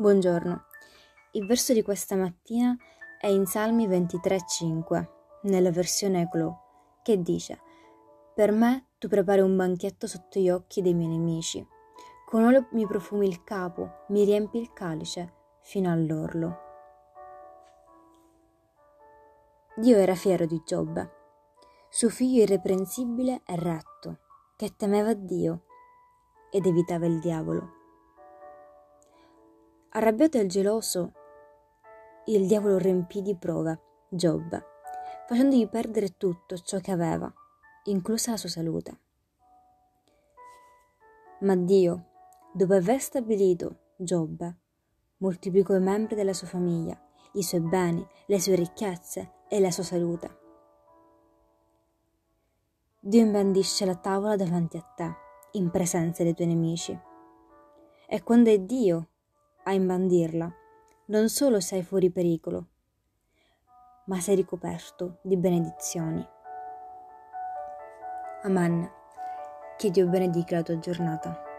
Buongiorno. Il verso di questa mattina è in Salmi 23:5, nella versione Eclo, che dice: Per me tu prepari un banchetto sotto gli occhi dei miei nemici. Con olio mi profumi il capo, mi riempi il calice fino all'orlo. Dio era fiero di Giobbe, suo figlio irreprensibile e retto, che temeva Dio ed evitava il diavolo. Arrabbiato e geloso, il diavolo riempì di prove Giobbe, facendogli perdere tutto ciò che aveva, inclusa la sua salute. Ma Dio, dopo aver stabilito Giobbe, moltiplicò i membri della sua famiglia, i suoi beni, le sue ricchezze e la sua salute. Dio imbandisce la tavola davanti a te, in presenza dei tuoi nemici. E quando è Dio a imbandirla, non solo sei fuori pericolo, ma sei ricoperto di benedizioni. Amen. Che Dio benedica la tua giornata.